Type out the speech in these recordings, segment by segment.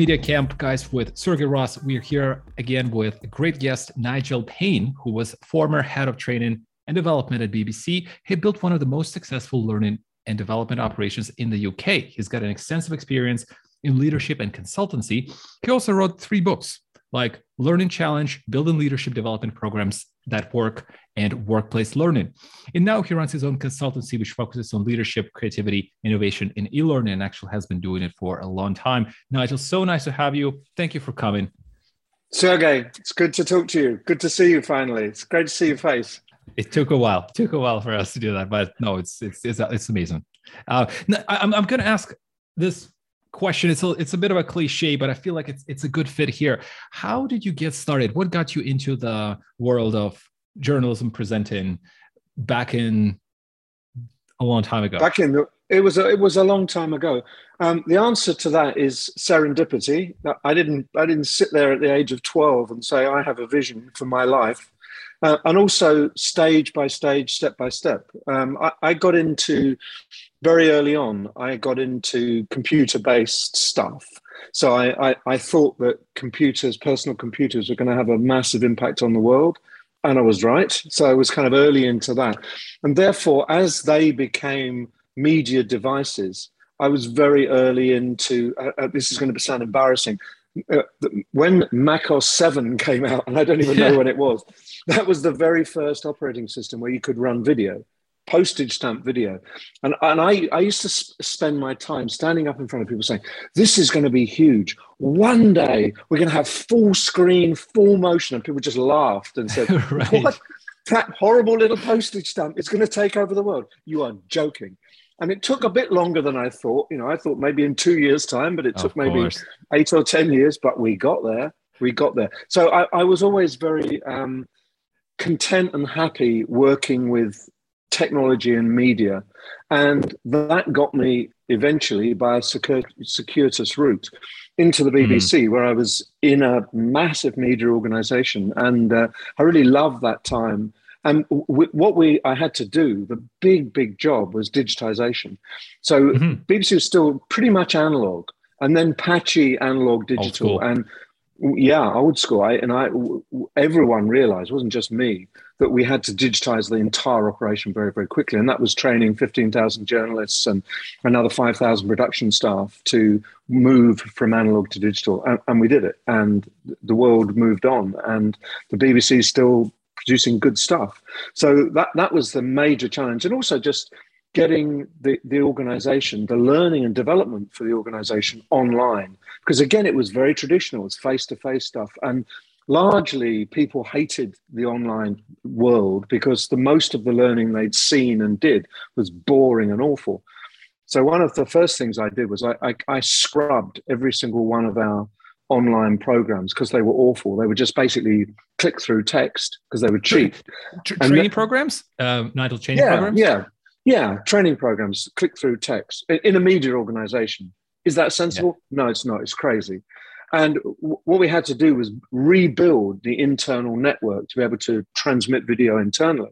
Media Camp, guys, with Sergey Ross. We're here again with a great guest, Nigel Paine, who was former head of training and development at BBC. He built one of the most successful learning and development operations in the UK. He's got an extensive experience in leadership and consultancy. He also wrote three books like Learning Challenge, Building Leadership Development Programs That Work, and Workplace Learning. And now he runs his own consultancy, which focuses on leadership, creativity, innovation in e learning, and actually has been doing it for a long time. Nigel, so nice to have you. Thank you for coming. Sergey, it's good to talk to you. Good to see you finally. It's great to see your face. It took a while. It took a while for us to do that, but no, it's it's it's, it's amazing. Uh, I'm I'm going to ask this question. It's a, it's a bit of a cliche, but I feel like it's it's a good fit here. How did you get started? What got you into the world of journalism presenting back in a long time ago? Back in the, it was a, it was a long time ago. Um, the answer to that is serendipity. I didn't I didn't sit there at the age of twelve and say I have a vision for my life, uh, and also stage by stage, step by step. Um, I, I, got into very early on, I got into computer based stuff. So I, I, I, thought that computers, personal computers, were going to have a massive impact on the world. And I was right. So I was kind of early into that. And therefore, as they became media devices, I was very early into uh, uh this is going to sound embarrassing. Uh, when Mac OS 7 came out, and I don't even know when it was, that was the very first operating system where you could run video postage stamp video. And, and I, I used to sp- spend my time standing up in front of people saying, This is going to be huge. One day we're going to have full screen, full motion. And people just laughed and said, right. What? That horrible little postage stamp is going to take over the world. You are joking. And it took a bit longer than I thought. You know, I thought maybe in two years' time, but it took maybe eight or 10 years, but we got there. We got there. So I, I was always very um, content and happy working with technology and media. And that got me eventually by a circuitous route into the BBC, mm. where I was in a massive media organization. And uh, I really loved that time. And w- what we I had to do, the big, big job was digitization. So mm-hmm. BBC was still pretty much analog and then patchy analog digital. And yeah, old school. I, and I, everyone realized, it wasn't just me, that we had to digitize the entire operation very, very quickly. And that was training 15,000 journalists and another 5,000 production staff to move from analog to digital. And, and, we did it. And the world moved on. And the BBC is still producing good stuff. So that, that was the major challenge. And also just getting the, the organization, the learning and development for the organization online. Because again, it was very traditional, it's face to face stuff. And largely people hated the online world because the most of the learning they'd seen and did was boring and awful. So one of the first things I did was I, I, I scrubbed every single one of our online programs because they were awful. They were just basically click through text because they were cheap. training programs, uh, Nigel training yeah, programs. Yeah, yeah, training programs, click through text in a media organization. Is that sensible? Yeah. No, it's not. It's crazy. And w- what we had to do was rebuild the internal network to be able to transmit video internally.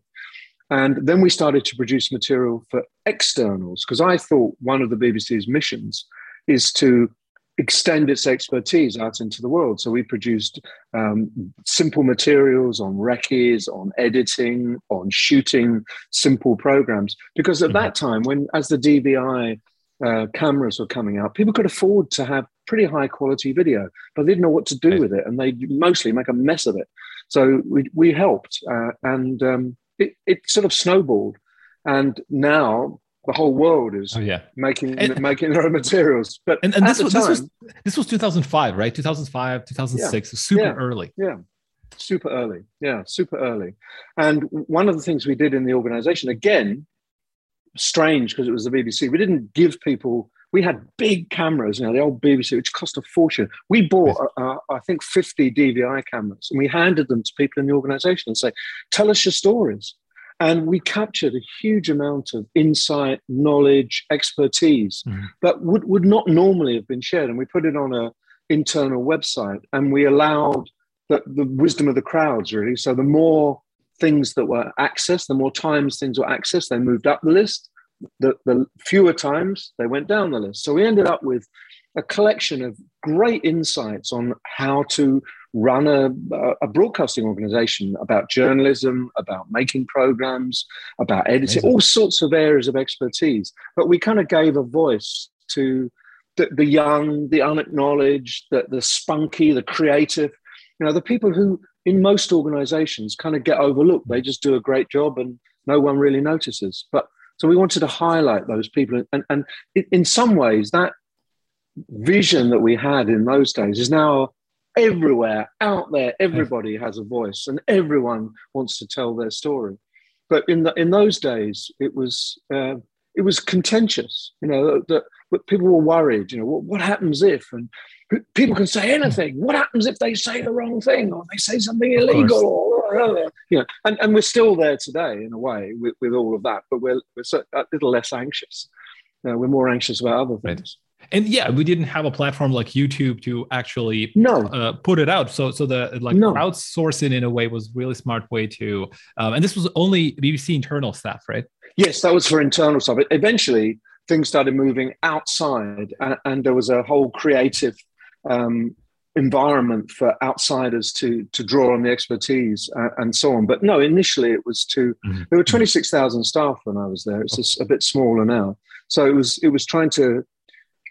And then we started to produce material for externals because I thought one of the BBC's missions is to extend its expertise out into the world. So we produced um, simple materials on recce's, on editing, on shooting simple programs. Because at mm-hmm. that time, when as the DVI uh, cameras were coming out, people could afford to have pretty high quality video, but they didn't know what to do right. with it, and they mostly make a mess of it. So we we helped, uh, and um, it, it sort of snowballed. And now the whole world is oh, yeah. making and, making their own materials. But and, and this, was, time, this was this was 2005, right? 2005, 2006, yeah, super yeah, early. Yeah, super early. Yeah, super early. And one of the things we did in the organization, again, strange because it was the BBC. We didn't give people. We had big cameras, you know, the old BBC, which cost a fortune. We bought, uh, I think, 50 DVI cameras, and we handed them to people in the organization and say, "Tell us your stories." And we captured a huge amount of insight, knowledge, expertise mm. that would, would not normally have been shared. And we put it on a internal website and we allowed the, the wisdom of the crowds, really. So the more things that were accessed, the more times things were accessed, they moved up the list. The, the fewer times they went down the list. So we ended up with a collection of great insights on how to run a, a broadcasting organization about journalism, about making programs, about editing, Amazing. all sorts of areas of expertise. But we kind of gave a voice to the, the young, the unacknowledged, the, the spunky, the creative, you know, the people who in most organizations kind of get overlooked. They just do a great job and no one really notices. But so we wanted to highlight those people. And, and in some ways, that vision that we had in those days is now everywhere out there. Everybody has a voice and everyone wants to tell their story. But in the, in those days, it was uh, it was contentious. You know that, that people were worried. You know what, what happens if and people can say anything. What happens if they say the wrong thing or they say something illegal? Or, you know, and, and we're still there today in a way with, with all of that, but we're, we're a little less anxious. Uh, we're more anxious about other things. Right. And yeah, we didn't have a platform like YouTube to actually no. Uh, put it out. So, so the like no. crowdsourcing in a way was really smart way to. Um, and this was only BBC internal staff, right? Yes, that was for internal stuff. Eventually, things started moving outside, and, and there was a whole creative um, environment for outsiders to to draw on the expertise uh, and so on. But no, initially it was to mm-hmm. there were six thousand staff when I was there. It's a, a, bit smaller now, so it was it was trying to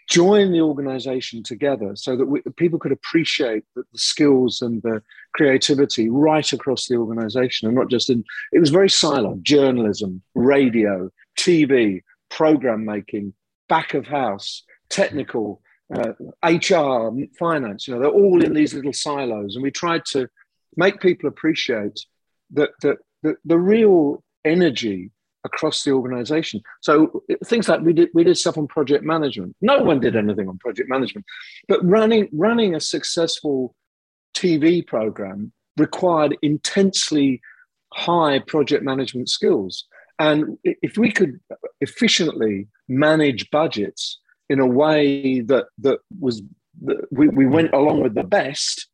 join the organization together so that we, people could appreciate the, the, skills and the creativity right across the organization and not just in it was very silent journalism radio tv program making back of house technical uh, HR, finance, you know, they're all in these little silos. And we tried to make people appreciate that, that, that the real energy across the organization. So things like we did, we did stuff on project management. No one did anything on project management, but running, running a successful TV program required intensely high project management skills. And if we could efficiently manage budgets in a way that that was we, we went along with the best,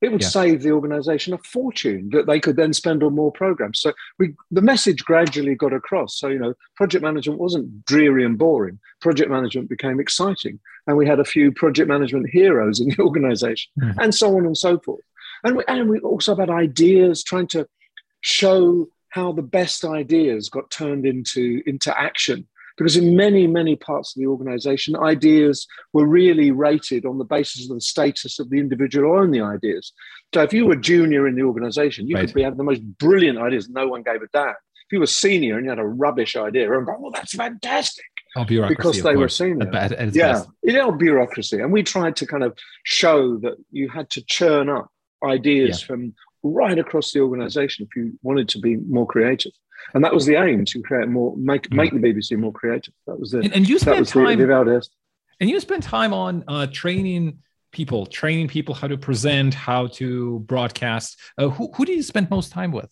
it would yeah. save the organization a fortune that they could then spend on more programs. So we the message gradually got across. So you know, project management wasn't dreary and boring. Project management became exciting, and we had a few project management heroes in the organization, mm. and so on and so forth. And we, and we also had ideas trying to show how the best ideas got turned into into action because in many, many parts of the organization, ideas were really rated on the basis of the status of the individual or owned the ideas. So if you were junior in the organization, you right. could be having the most brilliant ideas. No one gave a damn. If you were senior and you had a rubbish idea, everyone go, well, that's fantastic. Oh, bureaucracy, because they were senior. Yeah, you know, bureaucracy. And we tried to kind of show that you had to churn up ideas yeah. from right across the organization if you wanted to be more creative and that was the aim to create more make make the BBC more creative. That was the and, and you spent time the, the and you spent time on uh, training people, training people how to present, how to broadcast. Uh, who who do you spend most time with?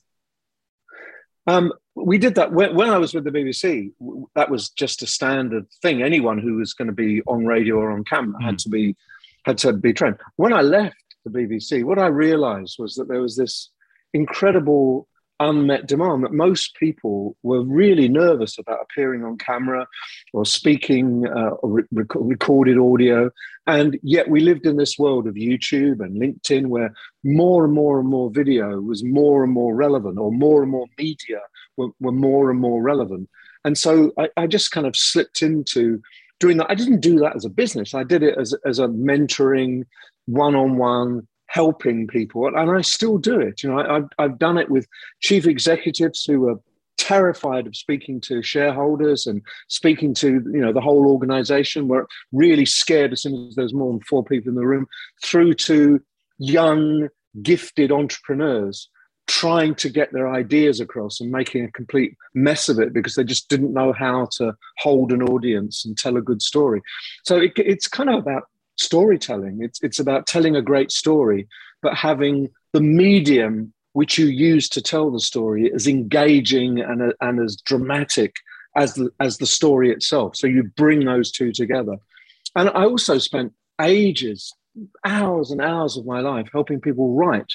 Um, we did that when, when, I was with the BBC. That was just a standard thing. Anyone who was going to be on radio or on camera mm. had to be had to be trained. When I left the BBC, what I realised was that there was this incredible unmet demand that most people were really nervous about appearing on camera or speaking uh, or re- recorded audio. And yet we lived in this world of YouTube and LinkedIn where more and more and more video was more and more relevant, or more and more media were, were more and more relevant. And so I, I just kind of slipped into doing that. I didn't do that as a business, I did it as, as a mentoring, one on one helping people, and I still do it. You know, I, have I've done it with chief executives who are terrified of speaking to shareholders and speaking to you know the whole organization were really scared as soon as there's more than four people in the room through to young gifted entrepreneurs trying to get their ideas across and making a complete mess of it because they just didn't know how to hold an audience and tell a good story so it, it's kind of about storytelling. It's, it's about telling a great story, but having the medium which you use to tell the story as engaging and, and as dramatic as the, as the story itself. So you bring those two together. And I also spent ages, hours and hours of my life helping people write,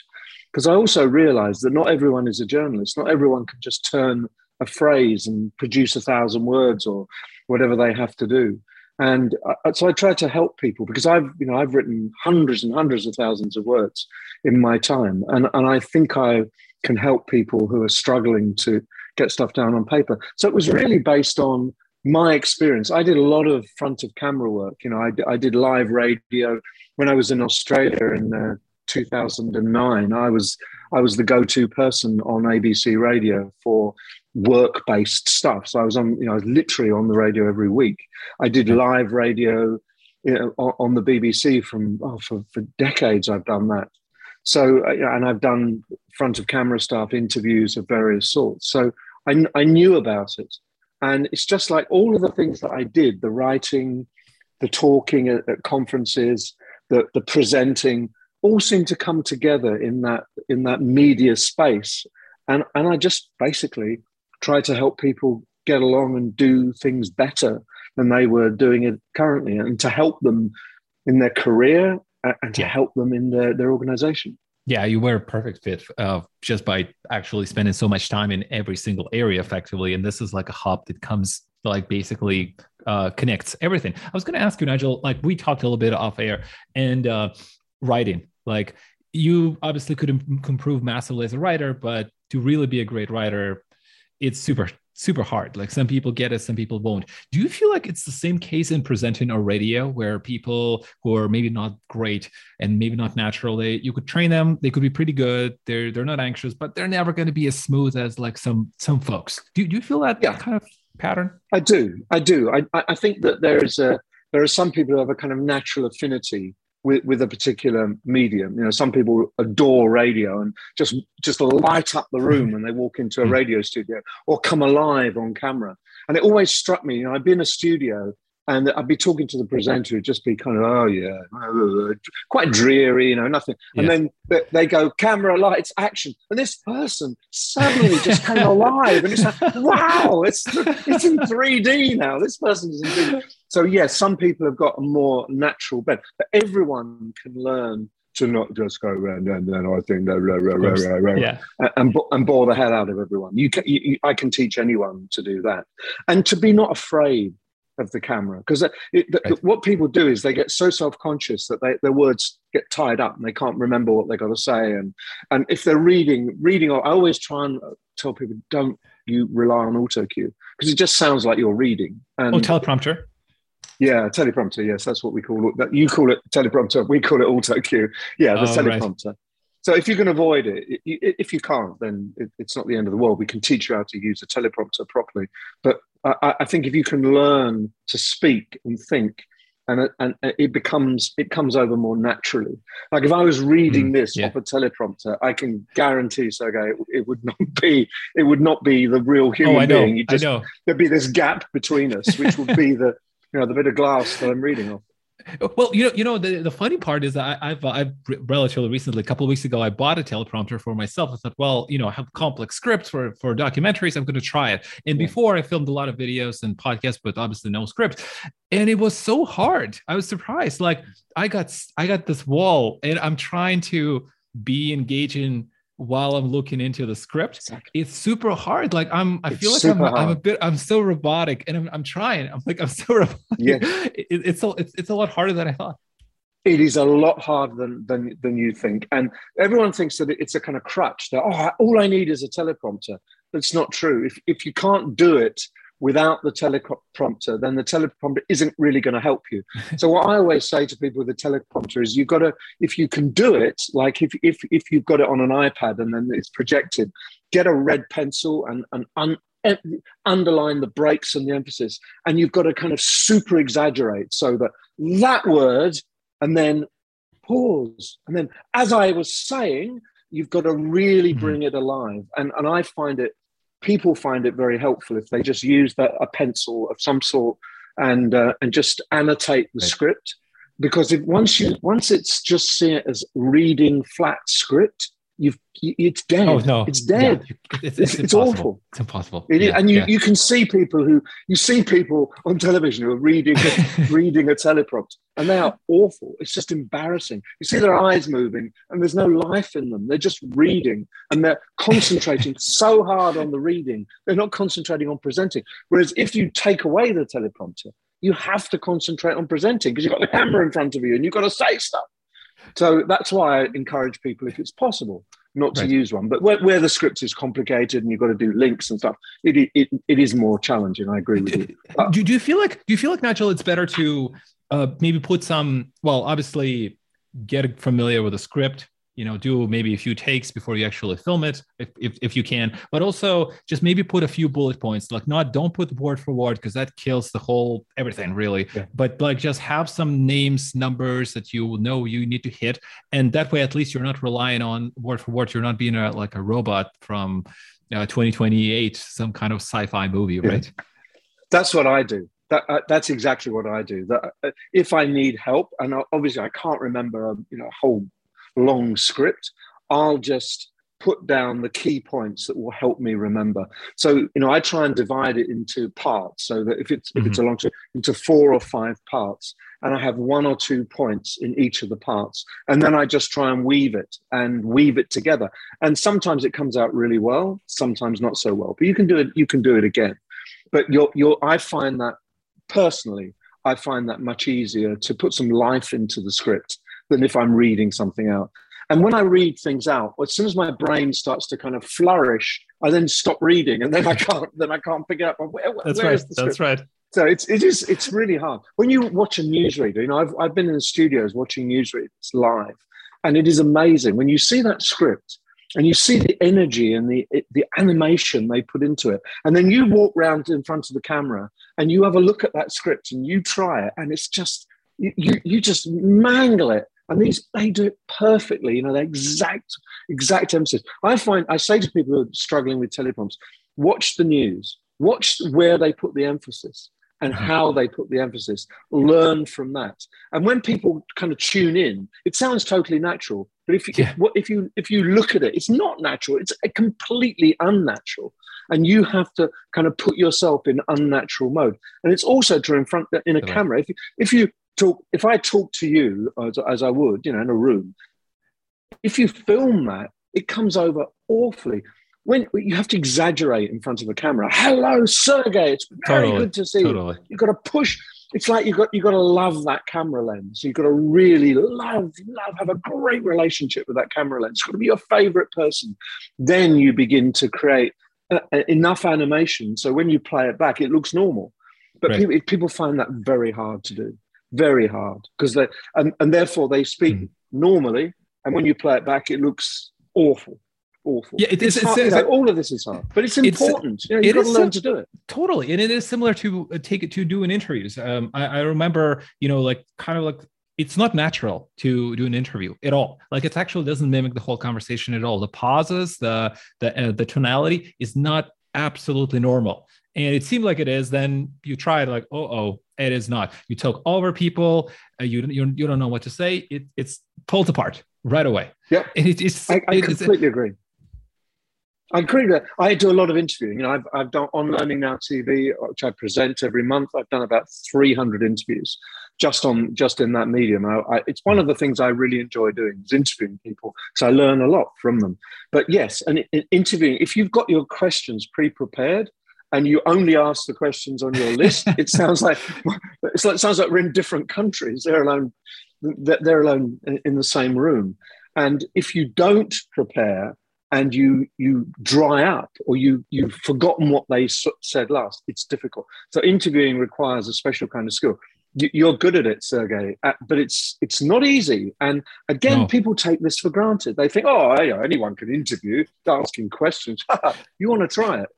because I also realized that not everyone is a journalist. Not everyone can just turn a phrase and produce a thousand words or whatever they have to do. And uh, so I try to help people because I've, you know, I've written hundreds and hundreds of thousands of words in my time, and and I think I can help people who are struggling to get stuff down on paper. So it was really based on my experience. I did a lot of front of camera work. You know, I, I did live radio when I was in Australia in uh, 2009. I was I was the go-to person on ABC Radio for work-based stuff. So I was on, you know, I was literally on the radio every week. I did live radio you know, on the BBC from oh, for, for decades. I've done that. So, uh, and I've done front of camera stuff, interviews of various sorts. So I, I knew about it. And it's just like all of the things that I did the writing, the talking at, at conferences, the, the presenting all seem to come together in that in that media space. And, and I just basically try to help people get along and do things better than they were doing it currently and to help them in their career and to help them in their, their organization. Yeah, you were a perfect fit uh, just by actually spending so much time in every single area effectively. And this is like a hub that comes like basically uh, connects everything. I was going to ask you, Nigel, like we talked a little bit off air and uh, writing, like you obviously could improve massively as a writer, but to really be a great writer, it's super super hard. Like some people get it, some people won't. Do you feel like it's the same case in presenting or radio where people who are maybe not great and maybe not natural, they you could train them, they could be pretty good, they're they're not anxious, but they're never going to be as smooth as like some some folks. Do, do you feel that yeah. kind of pattern? I do. I do. I I think that there is a there are some people who have a kind of natural affinity with, with a particular medium. You know, some people adore radio and just just light up the room when they walk into a hmm. radio studio or come alive on camera. And it always struck me, you know, I'd be in a studio and I'd be talking to the presenter, it'd just be kind of, oh yeah, quite dreary, you know, nothing. And then they go, camera, lights, action, and this person suddenly just came alive, and it's like, wow, it's it's in 3D now. This person is in 3D. So yes, yeah, some people have got a more natural bent, but everyone can learn to not just go around and then I think rah, rah, rah, rah, rah, yeah. and, and bore the hell out of everyone. You can, you, I can teach anyone to do that, and to be not afraid of the camera because uh, right. what people do is they get so self-conscious that they, their words get tied up and they can't remember what they've got to say and and if they're reading reading i always try and uh, tell people don't you rely on auto cue because it just sounds like you're reading and, oh teleprompter yeah teleprompter yes that's what we call it you call it teleprompter we call it auto cue yeah the oh, teleprompter right. So if you can avoid it, if you can't, then it's not the end of the world. We can teach you how to use a teleprompter properly. But I, I think if you can learn to speak and think, and, and it becomes it comes over more naturally. Like if I was reading mm, this yeah. off a teleprompter, I can guarantee, Sergey, it, it, would not be it would not be the real oh, human oh, being. Just, I know. There'd be this gap between us, which would be the you know the bit of glass that I'm reading off. Well, you know, you know, the, the funny part is I, have I've relatively recently, a couple of weeks ago, I bought a teleprompter for myself. I thought, well, you know, I have complex scripts for for documentaries. I'm going to try it. And yeah. before, I filmed a lot of videos and podcasts, but obviously no script. And it was so hard. I was surprised. Like I got I got this wall, and I'm trying to be engaging while I'm looking into the script. Exactly. It's super hard. Like I'm, I it's feel like I'm, I'm, a bit, I'm so robotic, and I'm, I'm trying. I'm like, I'm so robotic. Yeah, it, it's a, it's, it's a lot harder than I thought. It is a lot harder than than than you think, and everyone thinks that it's a kind of crutch. That oh, all I need is a teleprompter. That's not true. If if you can't do it without the teleprompter, then the teleprompter isn't really going to help you. so what I always say to people with the teleprompter is you've got to, if you can do it, like if if if you've got it on an iPad and then it's projected, get a red pencil and and un, underline the breaks and the emphasis, and you've got to kind of super exaggerate so that that word and then pause and then as I was saying. You've got to really mm-hmm. bring it alive, and and I find it people find it very helpful if they just use that, a pencil of some sort and uh, and just annotate the right. script because if once you once it's just see it as reading flat script you've it's dead. Oh no, it's dead. Yeah. It's, it's, it's, awful. It's impossible. It yeah, and you, yeah. you can see people who you see people on television who are reading reading a teleprompter, and they are awful. It's just embarrassing. You see their eyes moving, and there's no life in them. They're just reading, and they're concentrating so hard on the reading. They're not concentrating on presenting. Whereas if you take away the teleprompter, you have to concentrate on presenting because you've got the camera in front of you and you've got to say stuff. So that's why I encourage people, if it's possible, not to right. use one. But where, where, the script is complicated and you've got to do links and stuff, it, it, it is more challenging. I agree with you. do, do you feel like do you feel like Nigel? It's better to uh, maybe put some. Well, obviously, get familiar with the script you know do maybe a few takes before you actually film it if, if, if you can but also just maybe put a few bullet points like not don't put word for word because that kills the whole everything really yeah. but like just have some names numbers that you know you need to hit and that way at least you're not relying on word for word you're not being a, like a robot from uh, 2028 some kind of sci-fi movie yeah. right that's what i do that, uh, that's exactly what I do. That uh, if I need help, and obviously I can't remember a you know a whole long script. I'll just put down the key points that will help me remember. So, you know, I try and divide it into parts so that if it's mm-hmm. if it's a mm-hmm. long script, into four or five parts, and I have one or two points in each of the parts, and then I just try and weave it and weave it together. And sometimes it comes out really well, sometimes not so well. But you can do it. You can do it again. But you're you're. I find that personally, I find that much easier to put some life into the script than if I'm reading something out. And when I read things out, as soon as my brain starts to kind of flourish, I then stop reading, and then I can't. Then I can't pick it up. Where, That's right. That's right. So it's it is it's really hard when you watch a newsreader. You know, I've I've been in the studios watching newsreaders live, and it is amazing when you see that script and you see the energy and the the animation they put into it, and then you walk around in front of the camera and you have a look at that script and you try it, and it's just you, you just mangle it and these they do it perfectly. You know, the exact exact emphasis. I find I say to people who are struggling with teleprompts, watch the news, watch where they put the emphasis and mm-hmm. how they put the emphasis. Learn from that. And when people kind of tune in, it sounds totally natural. But if, yeah. if, if you if you look at it, it's not natural. It's completely unnatural, and you have to kind of put yourself in unnatural mode. And it's also true in front in a camera. If you, if you talk if I talk to you as, as I would, you know, in a room, if you film that, it comes over awfully. When you have to exaggerate in front of a camera, hello, Sergey, it's very totally, good to see totally. you. You've got to push. It's like you've got you've got to love that camera lens. You've got to really love, love, have a great relationship with that camera lens. It's got to be your favorite person. Then you begin to create uh, enough animation so when you play it back, it looks normal. But right. people, people find that very hard to do very hard because they and, and therefore they speak mm. normally and when you play it back it looks awful awful. Yeah it is it's, it's, it's, all of this is hard but it's important. You know, you've got to learn to do it. Totally and it is similar to uh, take it to doing interviews. Um I, I remember you know like kind of like it's not natural to do an interview at all. Like it actually doesn't mimic the whole conversation at all. The pauses the the uh, the tonality is not absolutely normal. And it seemed like it is then you try it like oh oh it is not you talk over people uh, you, you you don't know what to say it, it's pulled apart right away yeah it, it's i, I completely agree I agree that I do a lot of interviewing. You know, I've, I've done on Learning Now TV, which I present every month. I've done about 300 interviews just on just in that medium. I, I, it's one of the things I really enjoy doing is interviewing people, so I learn a lot from them. But yes, and interviewing, if you've got your questions pre-prepared, and you only ask the questions on your list, it sounds like it's like, it sounds like we're in different countries. They're alone. They're alone in the same room. And if you don't prepare and you you dry up or you you've forgotten what they said last, it's difficult. So interviewing requires a special kind of skill. You're good at it, Sergey, uh, but it's it's not easy. And again, no. people take this for granted. They think, oh, anyone can interview, asking questions. you want to try it?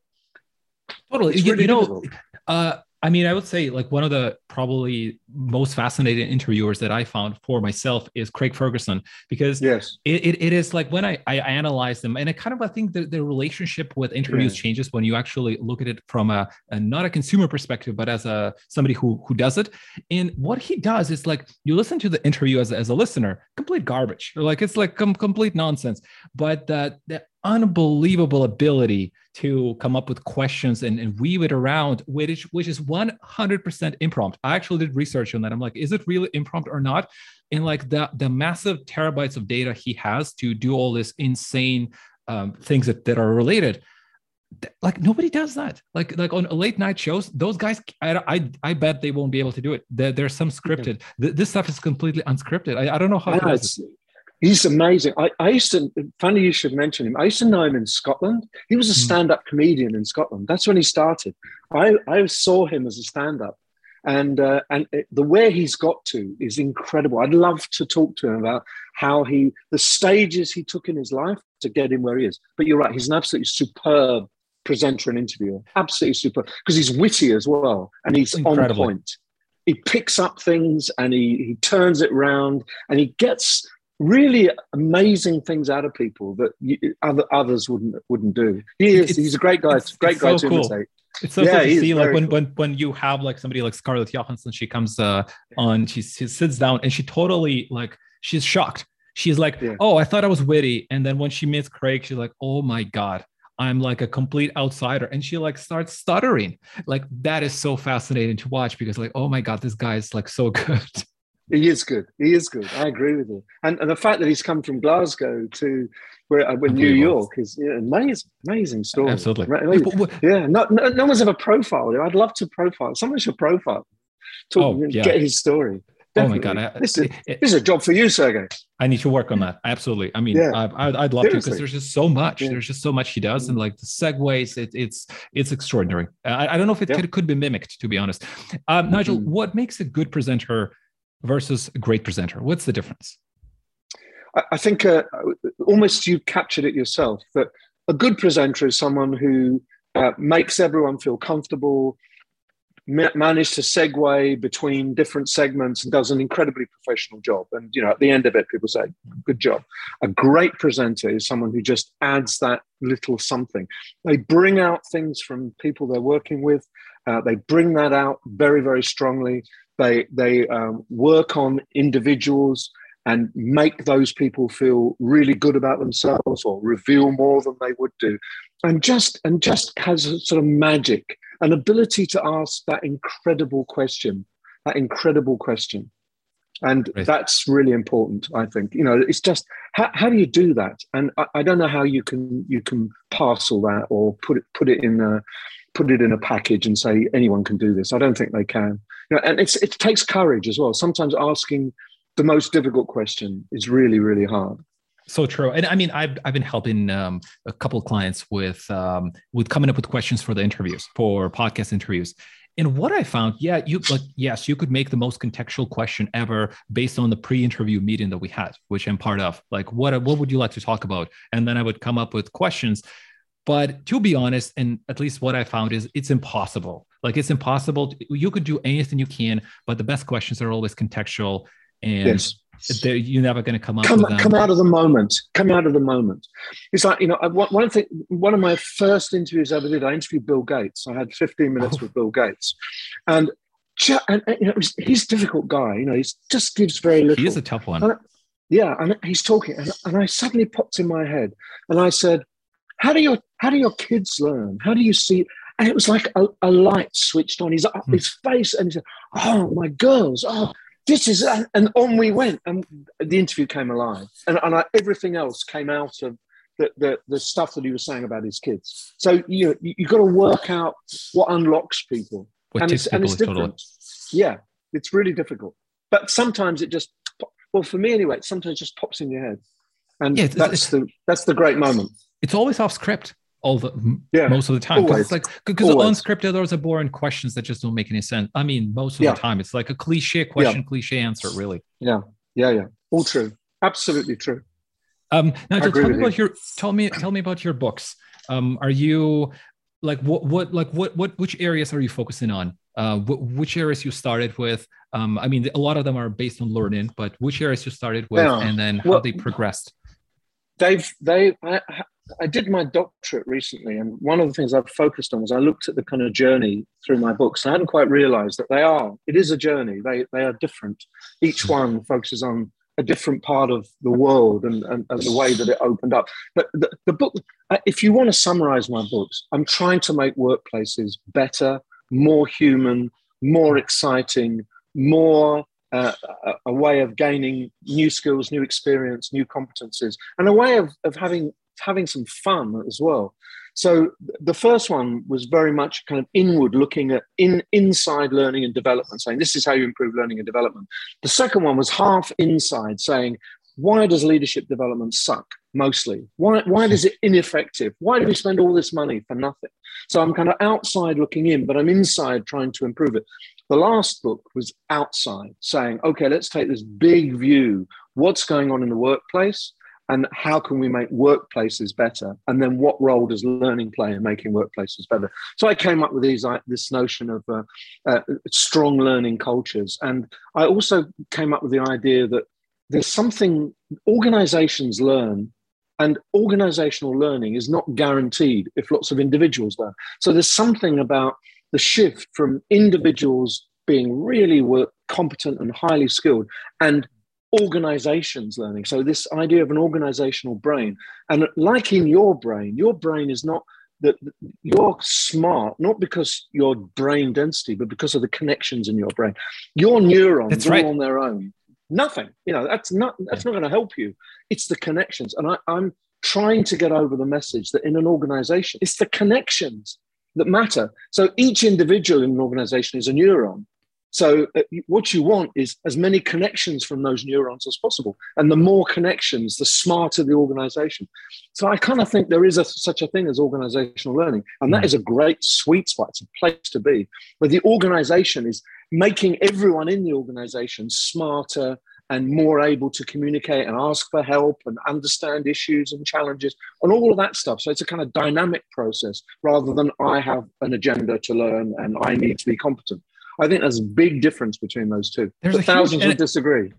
Totally. You, you, know, uh, I mean, I would say like one of the probably most fascinating interviewers that I found for myself is Craig Ferguson because yes, it, it, it is like when I, I analyze them and I kind of I think the, the relationship with interviews yeah. changes when you actually look at it from a, a, not a consumer perspective but as a somebody who who does it. And what he does is like you listen to the interview as a, as a listener, complete garbage, like it's like com- complete nonsense. But the, the unbelievable ability to come up with questions and, and weave it around, which which is 100% impromptu. I actually did research on that. I'm like, is it really impromptu or not? And like the the massive terabytes of data he has to do all this insane um, things that, that are related. like nobody does that like like on late night shows those guys i i, I bet they won't be able to do it there, there's some scripted yeah. this stuff is completely unscripted i, I don't know how yeah, he's amazing I, I used to funny you should mention him i used to know him in scotland he was a hmm. stand-up comedian in scotland that's when he started i i saw him as a stand-up and uh, and it, the way he's got to is incredible. I'd love to talk to him about how he the stages he took in his life to get him where he is. But you're right, he's an absolutely superb presenter and interviewer. Absolutely super because he's witty as well and he's Incredible. on point. He picks up things and he, he turns it around and he gets really amazing things out of people that you, other others wouldn't wouldn't do. He is it's, he's a great guy, great guy so to cool. imitate. It's so yeah, cool to see like when, cool. when when you have like somebody like Scarlett Johansson, she comes uh on, she, she sits down and she totally like she's shocked. She's like, yeah. oh, I thought I was witty. And then when she meets Craig, she's like, oh my God, I'm like a complete outsider. And she like starts stuttering. Like that is so fascinating to watch because like, oh my God, this guy is like so good. He is good. He is good. I agree with you. And, and the fact that he's come from Glasgow to where, uh, New York is yeah, amazing, amazing story. Absolutely. Amazing. Yeah. No, no, no, one's ever profiled him. I'd love to profile. Someone should profile. Talk, oh, yeah. Get his story. Definitely. Oh my god! this, is, it, this is a job for you, Sergey. I need to work on that. Absolutely. I mean, yeah. I, would I'd love Seriously. to because there's just so much. Yeah. There's just so much he does, and like the segues, it, it's it's extraordinary. I, I don't know if it yeah. could, could be mimicked, to be honest. Um, Nigel, mm-hmm. what makes a good presenter versus a great presenter? What's the difference? I, think uh, almost you captured it yourself that a good presenter is someone who uh, makes everyone feel comfortable managed to segue between different segments and does an incredibly professional job. And you know, at the end of it, people say, "Good job." A great presenter is someone who just adds that little something. They bring out things from people they're working with. Uh, they bring that out very, very strongly. They they um, work on individuals and make those people feel really good about themselves or reveal more than they would do and just and just has a sort of magic an ability to ask that incredible question, that incredible question. And right. that's really important, I think. You know, it's just how, how do you do that? And I, I, don't know how you can you can parcel that or put it put it in a put it in a package and say anyone can do this. I don't think they can. Know, and it's it takes courage as well. Sometimes asking the most difficult question is really really hard. So true. And i mean i've, I've been helping um, a couple clients with um, with coming up with questions for the interviews for podcast interviews. And what i found yeah you like yes you could make the most contextual question ever based on the pre-interview meeting that we had which i'm part of. Like what what would you like to talk about? And then i would come up with questions. But to be honest and at least what i found is it's impossible like it's impossible to, you could do anything you can but the best questions are always contextual and yes. you're never going to come up come, come out of the moment. Come out of the moment. It's like you know one thing one of my first interviews i ever did i interviewed bill gates. I had 15 minutes oh. with bill gates. And, and, you know he's a difficult guy you know he just gives very little. he is a tough one. And, yeah and he's talking and, and i suddenly popped in my head and i said how do your how do your kids learn? How do you see and it was like a, a light switched on his, hmm. his face and he said oh my girls oh this is and on we went. And the interview came alive. And, and I, everything else came out of the, the, the stuff that he was saying about his kids. So you you, you got to work out what unlocks people. What and it's, people and it's different. Totally. yeah it's really difficult. But sometimes it just well for me anyway it sometimes just pops in your head. And yeah, that's the that's the great moment. It's always off script all the yeah, most of the time. Because like because unscripted those are boring questions that just don't make any sense. I mean most of yeah. the time it's like a cliche question yeah. cliche answer really. Yeah. Yeah yeah. All true. Absolutely true. Um now tell me about you. your tell me tell me about your books. Um are you like what what like what what which areas are you focusing on? Uh which areas you started with? Um i mean a lot of them are based on learning but which areas you started with yeah. and then how well, they progressed? they've they I, I did my doctorate recently, and one of the things I've focused on was I looked at the kind of journey through my books. And I hadn't quite realized that they are, it is a journey. They, they are different. Each one focuses on a different part of the world and, and, and the way that it opened up. But the, the book, uh, if you want to summarize my books, I'm trying to make workplaces better, more human, more exciting, more uh, a, a, way of gaining new skills, new experience, new competences, and a way of, of having having some fun as well. So the first one was very much kind of inward looking at in inside learning and development, saying this is how you improve learning and development. The second one was half inside, saying why does leadership development suck mostly? Why, why is it ineffective? Why do we spend all this money for nothing? So I'm kind of outside looking in, but I'm inside trying to improve it. The last book was outside saying, okay, let's take this big view. What's going on in the workplace? And how can we make workplaces better? And then what role does learning play in making workplaces better? So I came up with these, uh, this notion of uh, uh, strong learning cultures. And I also came up with the idea that there's something organizations learn and organizational learning is not guaranteed if lots of individuals learn. So there's something about the shift from individuals being really work, competent and highly skilled and organizations learning. So this idea of an organizational brain. And like in your brain, your brain is not that you're smart not because your brain density, but because of the connections in your brain. Your neurons That's right. all on their own nothing. You know, that's not that's not going to help you. It's the connections, and I, I'm trying to get over the message that in an organization, it's the connections that matter. So each individual in an organization is a neuron. So uh, what you want is as many connections from those neurons as possible, and the more connections, the smarter the organization. So I kind of think there is a, such a thing as organizational learning, and that hmm. a great sweet spot. It's a place to be, where the organization is making everyone in the organization smarter and more able to communicate and ask for help and understand issues and challenges and all of that stuff. So it's a kind of dynamic process rather than I have an agenda to learn and I need to be competent. I think there's a big difference between those two. There's but thousands would disagree.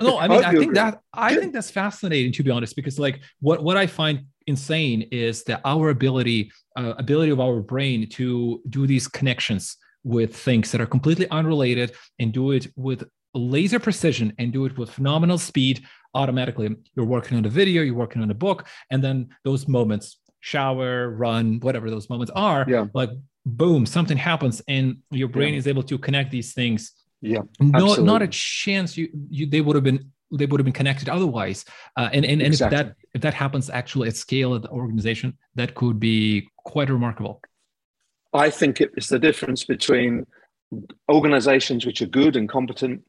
No, I mean, I, I think agree. that I think that's fascinating to be honest, because like what what I find insane is that our ability uh, ability of our brain to do these connections with things that are completely unrelated and do it with laser precision and do it with phenomenal speed automatically. You're working on a video, you're working on a book, and then those moments, shower, run, whatever those moments are, yeah. like boom, something happens and your brain yeah. is able to connect these things. Yeah. Not not a chance you, you they would have been they would have been connected otherwise. Uh, and and, and exactly. if that if that happens actually at scale at the organization, that could be quite remarkable. I think it's the difference between organizations which are good and competent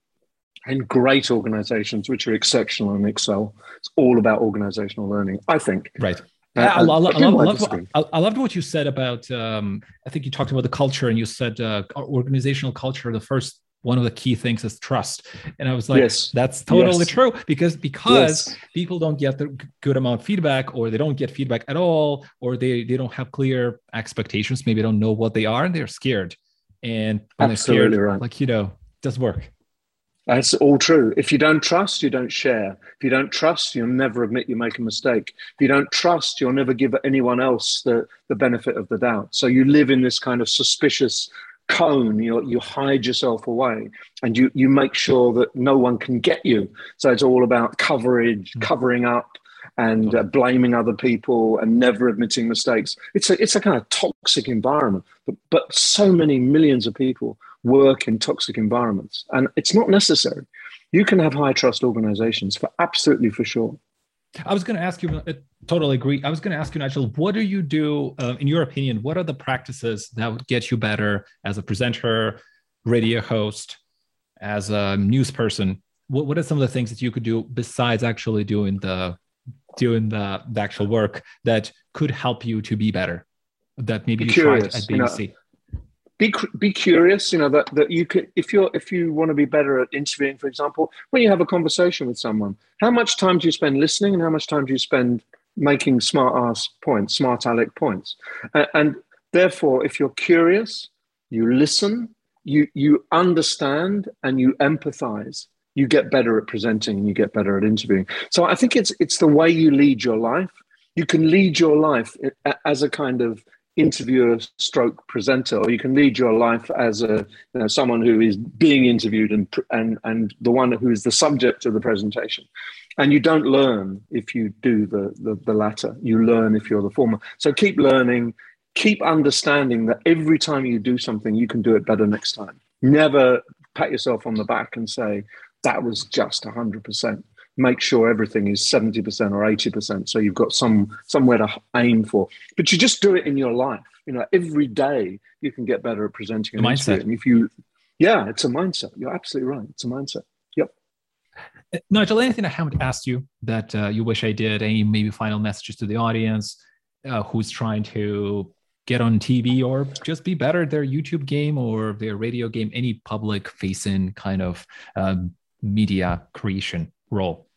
and great organizations which are exceptional and excel. It's all about organizational learning, I think. Right. Uh, I, I, love, I, love, I, I, loved what you said about. Um, I think you talked about the culture, and you said uh, organizational culture. The first one of the key things is trust and i was like yes. that's totally yes. true because because yes. people don't get the good amount of feedback or they don't get feedback at all or they they don't have clear expectations maybe don't know what they are and they're scared and when Absolutely they're scared right. like you know it does work that's all true. If you don't trust, you don't share. If you don't trust, you'll never admit you make a mistake. If you don't trust, you'll never give anyone else the, the benefit of the doubt. So you live in this kind of suspicious cone you you hide yourself away and you you make sure that no one can get you so it's all about coverage mm. covering up and uh, blaming other people and never admitting mistakes it's a it's a kind of toxic environment but but so many millions of people work in toxic environments and it's not necessary you can have high trust organizations for absolutely for sure I was going to ask you, I uh, totally agree. I was going to ask you, Nigel, what do you do, uh, in your opinion, what are the practices that would get you better as a presenter, radio host, as a news person? What, what are some of the things that you could do besides actually doing the doing the, the actual work that could help you to be better? That maybe you tried at BBC. You know, be be curious you know that, that you could if you're if you want to be better at interviewing for example when you have a conversation with someone how much time do you spend listening and how much time do you spend making smart ass points smart aleck points? Uh, and therefore if you're curious you listen you you understand and you empathize you get better at presenting and you get better at interviewing. So i think it's it's the way you lead your life. You can lead your life as a kind of interviewer stroke presenter or you can lead your life as a you know, someone who is being interviewed and, and and the one who is the subject of the presentation. And you don't learn if you do the, the, the latter. You learn if you're the former. So keep learning. Keep understanding that every time you do something you can do it better next time. Never pat yourself on the back and say that was just 100% make sure everything is 70% or 80% so you've got some somewhere to aim for. But you just do it in your life. You know every day you can get better at presenting an mindset. and if you yeah it's a mindset. You're absolutely right. It's a mindset. Yep. Uh, nigel anything i haven't asked you that uh, you wish i did? Any maybe final messages to the audience uh, who's trying to get on TV or just be better at their YouTube game or their radio game, any public facing kind of um, media creation role?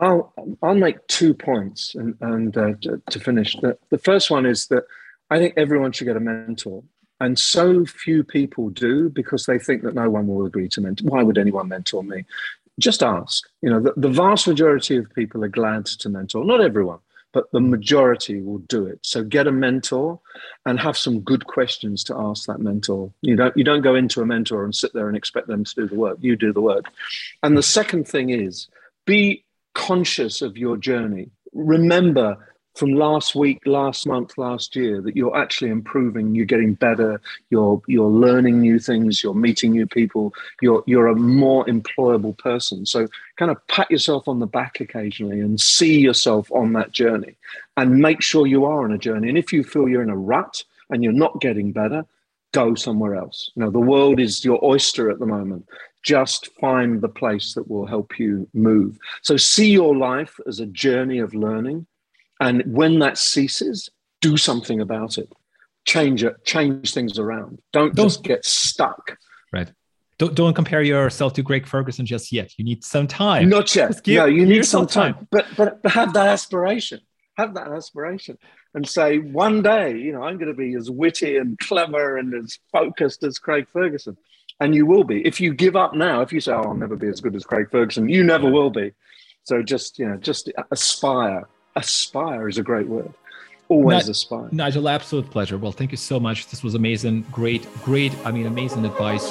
I'll, I'll make two points and, and uh, to, to, finish. The, the first one is that I think everyone should get a mentor. And so few people do because they think that no one will agree to mentor. Why would anyone mentor me? Just ask. You know, the, the vast majority of people are glad to mentor. Not everyone, but the majority will do it. So get a mentor and have some good questions to ask that mentor. You don't you don't go into a mentor and sit there and expect them to do the work. You do the work. And the second thing is be conscious of your journey. Remember from last week, last month, last year that you're actually improving, you're getting better, you're you're learning new things, you're meeting new people, you're you're a more employable person. So kind of pat yourself on the back occasionally and see yourself on that journey and make sure you are on a journey. And if you feel you're in a rut and you're not getting better, go somewhere else. Know, the world is your oyster at the moment. Just find the place that will help you move. So see your life as a journey of learning and when that ceases, do something about it. Change it, change things around. Don't, don't just get stuck. Right. Don't, don't compare yourself to Craig Ferguson just yet. You need some time. Not yet. Give, no, you need some time. time. But, but but have that aspiration. Have that aspiration and say one day, you know, I'm going to be as witty and clever and as focused as Craig Ferguson. And you will be. If you give up now, if you say, "Oh, I'll never be as good as Craig Ferguson," you never will be. So just you know, just aspire aspire is a great word. Always aspire. Nigel, absolute pleasure. Well, thank you so much. This was amazing. Great, great, I mean, amazing advice.